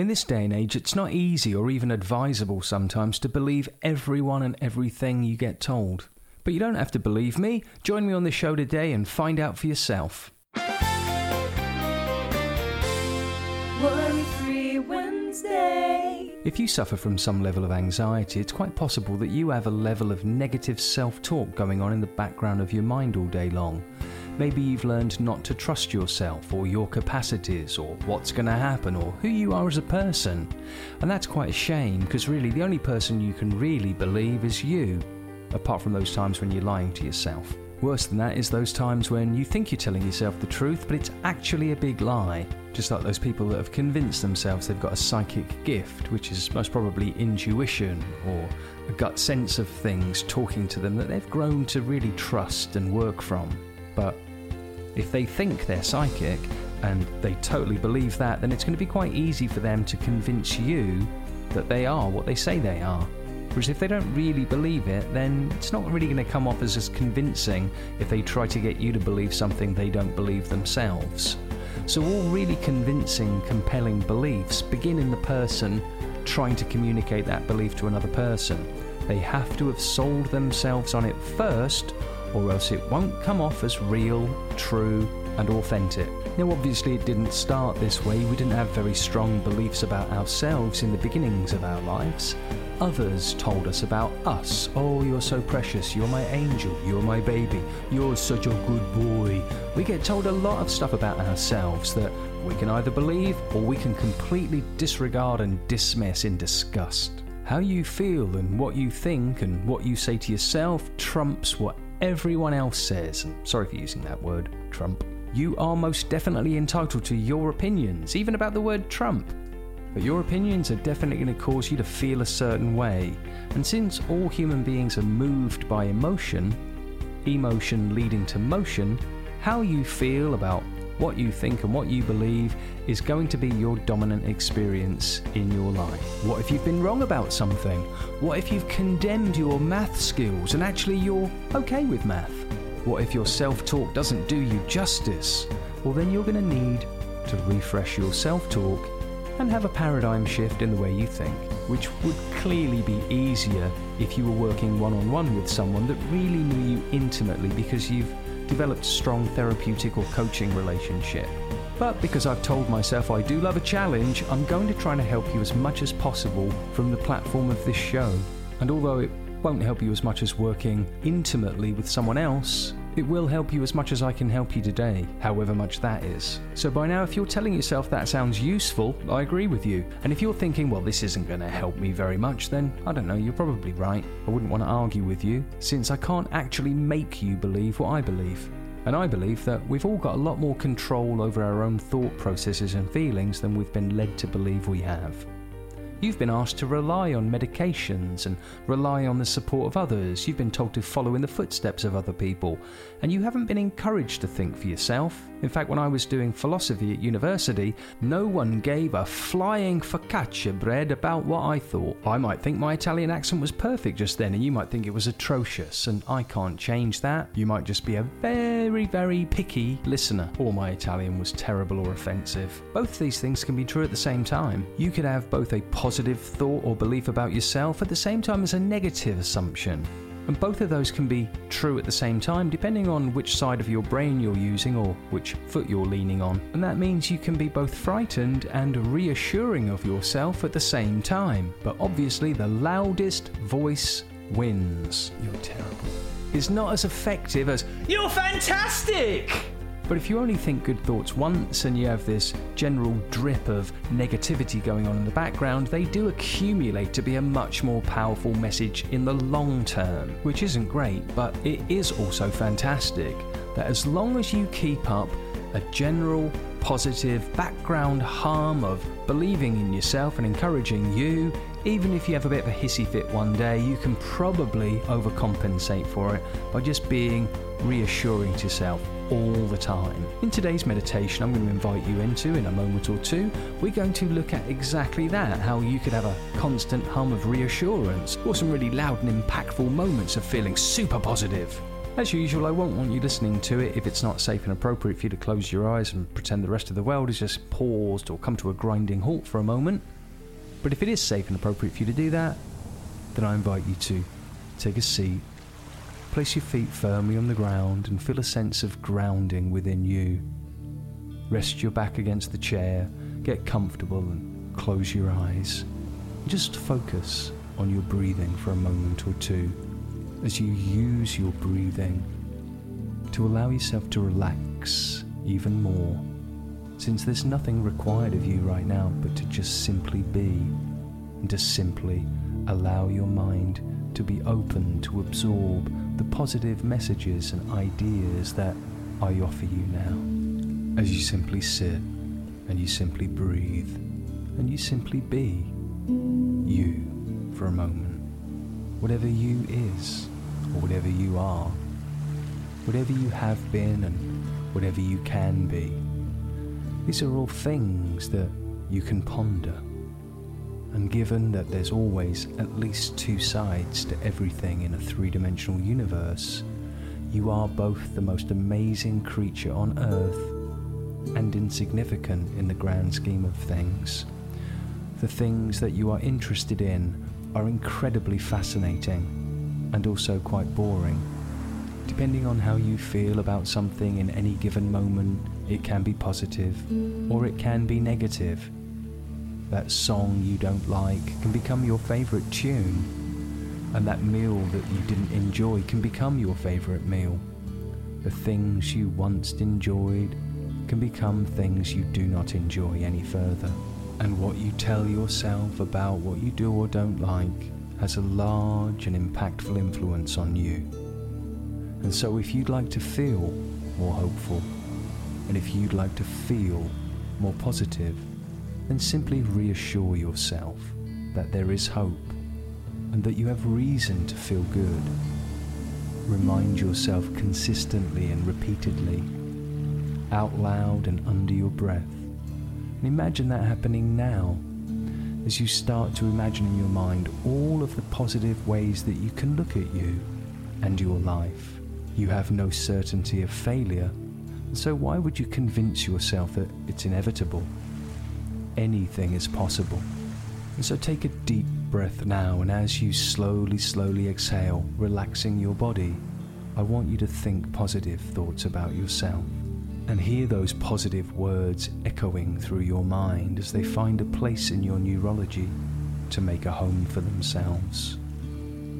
In this day and age, it's not easy or even advisable sometimes to believe everyone and everything you get told. But you don't have to believe me. Join me on the show today and find out for yourself. Worry Free Wednesday. If you suffer from some level of anxiety, it's quite possible that you have a level of negative self talk going on in the background of your mind all day long. Maybe you've learned not to trust yourself or your capacities or what's going to happen or who you are as a person. And that's quite a shame because really the only person you can really believe is you, apart from those times when you're lying to yourself. Worse than that is those times when you think you're telling yourself the truth, but it's actually a big lie. Just like those people that have convinced themselves they've got a psychic gift, which is most probably intuition or a gut sense of things talking to them that they've grown to really trust and work from. But if they think they're psychic and they totally believe that, then it's going to be quite easy for them to convince you that they are what they say they are. Whereas if they don't really believe it, then it's not really going to come off as as convincing if they try to get you to believe something they don't believe themselves. So, all really convincing, compelling beliefs begin in the person trying to communicate that belief to another person. They have to have sold themselves on it first or else it won't come off as real, true, and authentic. Now, obviously, it didn't start this way. We didn't have very strong beliefs about ourselves in the beginnings of our lives. Others told us about us. Oh, you're so precious. You're my angel. You're my baby. You're such a good boy. We get told a lot of stuff about ourselves that we can either believe or we can completely disregard and dismiss in disgust. How you feel and what you think and what you say to yourself trumps what everyone else says, sorry for using that word, Trump, you are most definitely entitled to your opinions, even about the word Trump. But your opinions are definitely going to cause you to feel a certain way. And since all human beings are moved by emotion, emotion leading to motion, how you feel about what you think and what you believe is going to be your dominant experience in your life. What if you've been wrong about something? What if you've condemned your math skills and actually you're okay with math? What if your self talk doesn't do you justice? Well, then you're going to need to refresh your self talk and have a paradigm shift in the way you think, which would clearly be easier if you were working one on one with someone that really knew you intimately because you've developed strong therapeutic or coaching relationship. But because I've told myself I do love a challenge, I'm going to try to help you as much as possible from the platform of this show. And although it won't help you as much as working intimately with someone else, it will help you as much as I can help you today, however much that is. So by now, if you're telling yourself that sounds useful, I agree with you. And if you're thinking, well, this isn't going to help me very much, then I don't know, you're probably right. I wouldn't want to argue with you, since I can't actually make you believe what I believe. And I believe that we've all got a lot more control over our own thought processes and feelings than we've been led to believe we have. You've been asked to rely on medications and rely on the support of others. You've been told to follow in the footsteps of other people. And you haven't been encouraged to think for yourself. In fact, when I was doing philosophy at university, no one gave a flying focaccia bread about what I thought. I might think my Italian accent was perfect just then, and you might think it was atrocious, and I can't change that. You might just be a very, very picky listener, or my Italian was terrible or offensive. Both these things can be true at the same time. You could have both a positive thought or belief about yourself at the same time as a negative assumption. And both of those can be true at the same time, depending on which side of your brain you're using or which foot you're leaning on. And that means you can be both frightened and reassuring of yourself at the same time. But obviously, the loudest voice wins. You're terrible. Is not as effective as, You're fantastic! But if you only think good thoughts once and you have this general drip of negativity going on in the background, they do accumulate to be a much more powerful message in the long term, which isn't great, but it is also fantastic that as long as you keep up a general positive background hum of believing in yourself and encouraging you, even if you have a bit of a hissy fit one day, you can probably overcompensate for it by just being reassuring to yourself all the time. In today's meditation, I'm going to invite you into in a moment or two, we're going to look at exactly that how you could have a constant hum of reassurance or some really loud and impactful moments of feeling super positive. As usual, I won't want you listening to it if it's not safe and appropriate for you to close your eyes and pretend the rest of the world is just paused or come to a grinding halt for a moment. But if it is safe and appropriate for you to do that, then I invite you to take a seat, place your feet firmly on the ground, and feel a sense of grounding within you. Rest your back against the chair, get comfortable, and close your eyes. Just focus on your breathing for a moment or two as you use your breathing to allow yourself to relax even more, since there's nothing required of you right now but to just simply be and to simply allow your mind to be open to absorb the positive messages and ideas that I offer you now. As you simply sit and you simply breathe and you simply be you for a moment. Whatever you is, or whatever you are, whatever you have been and whatever you can be. These are all things that you can ponder. And given that there's always at least two sides to everything in a three dimensional universe, you are both the most amazing creature on earth and insignificant in the grand scheme of things. The things that you are interested in are incredibly fascinating and also quite boring. Depending on how you feel about something in any given moment, it can be positive or it can be negative. That song you don't like can become your favourite tune, and that meal that you didn't enjoy can become your favourite meal. The things you once enjoyed can become things you do not enjoy any further. And what you tell yourself about what you do or don't like has a large and impactful influence on you. And so, if you'd like to feel more hopeful, and if you'd like to feel more positive, then simply reassure yourself that there is hope and that you have reason to feel good. Remind yourself consistently and repeatedly, out loud and under your breath. And imagine that happening now as you start to imagine in your mind all of the positive ways that you can look at you and your life. You have no certainty of failure, so why would you convince yourself that it's inevitable? Anything is possible. So take a deep breath now, and as you slowly, slowly exhale, relaxing your body, I want you to think positive thoughts about yourself and hear those positive words echoing through your mind as they find a place in your neurology to make a home for themselves.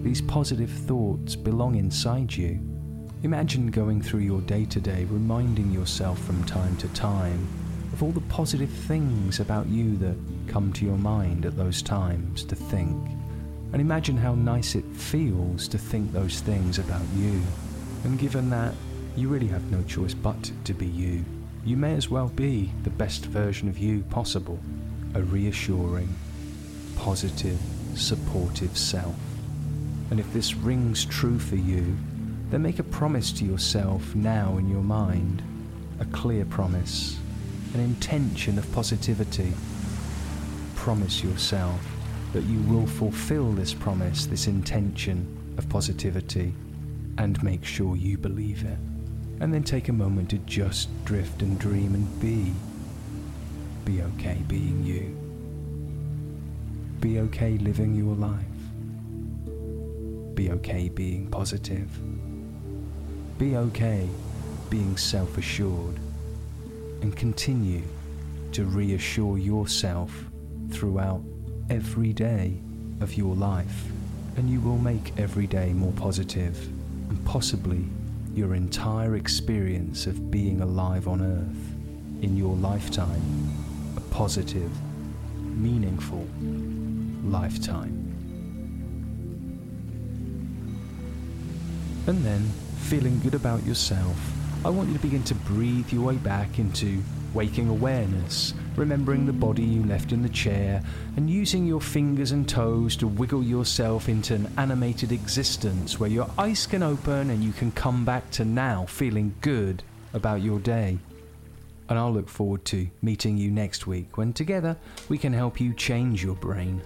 These positive thoughts belong inside you. Imagine going through your day to day, reminding yourself from time to time of all the positive things about you that come to your mind at those times to think. And imagine how nice it feels to think those things about you. And given that you really have no choice but to be you. You may as well be the best version of you possible, a reassuring, positive, supportive self. And if this rings true for you, then make a promise to yourself now in your mind, a clear promise, an intention of positivity. Promise yourself that you will fulfill this promise, this intention of positivity, and make sure you believe it and then take a moment to just drift and dream and be. Be okay being you. Be okay living your life. Be okay being positive. Be okay being self assured. And continue to reassure yourself throughout every day of your life. And you will make every day more positive and possibly your entire experience of being alive on Earth in your lifetime a positive, meaningful lifetime. And then, feeling good about yourself, I want you to begin to breathe your way back into waking awareness, remembering the body you left in the chair, and using your fingers and toes to wiggle yourself into an animated existence where your eyes can open and you can come back to now feeling good about your day. And I'll look forward to meeting you next week when together we can help you change your brain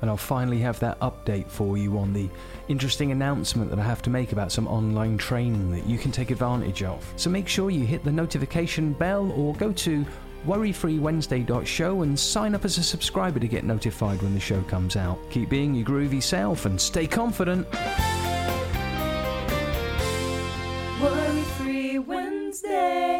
And I'll finally have that update for you on the interesting announcement that I have to make about some online training that you can take advantage of. So make sure you hit the notification bell or go to worryfreewednesday.show and sign up as a subscriber to get notified when the show comes out. Keep being your groovy self and stay confident. Worry Free Wednesday.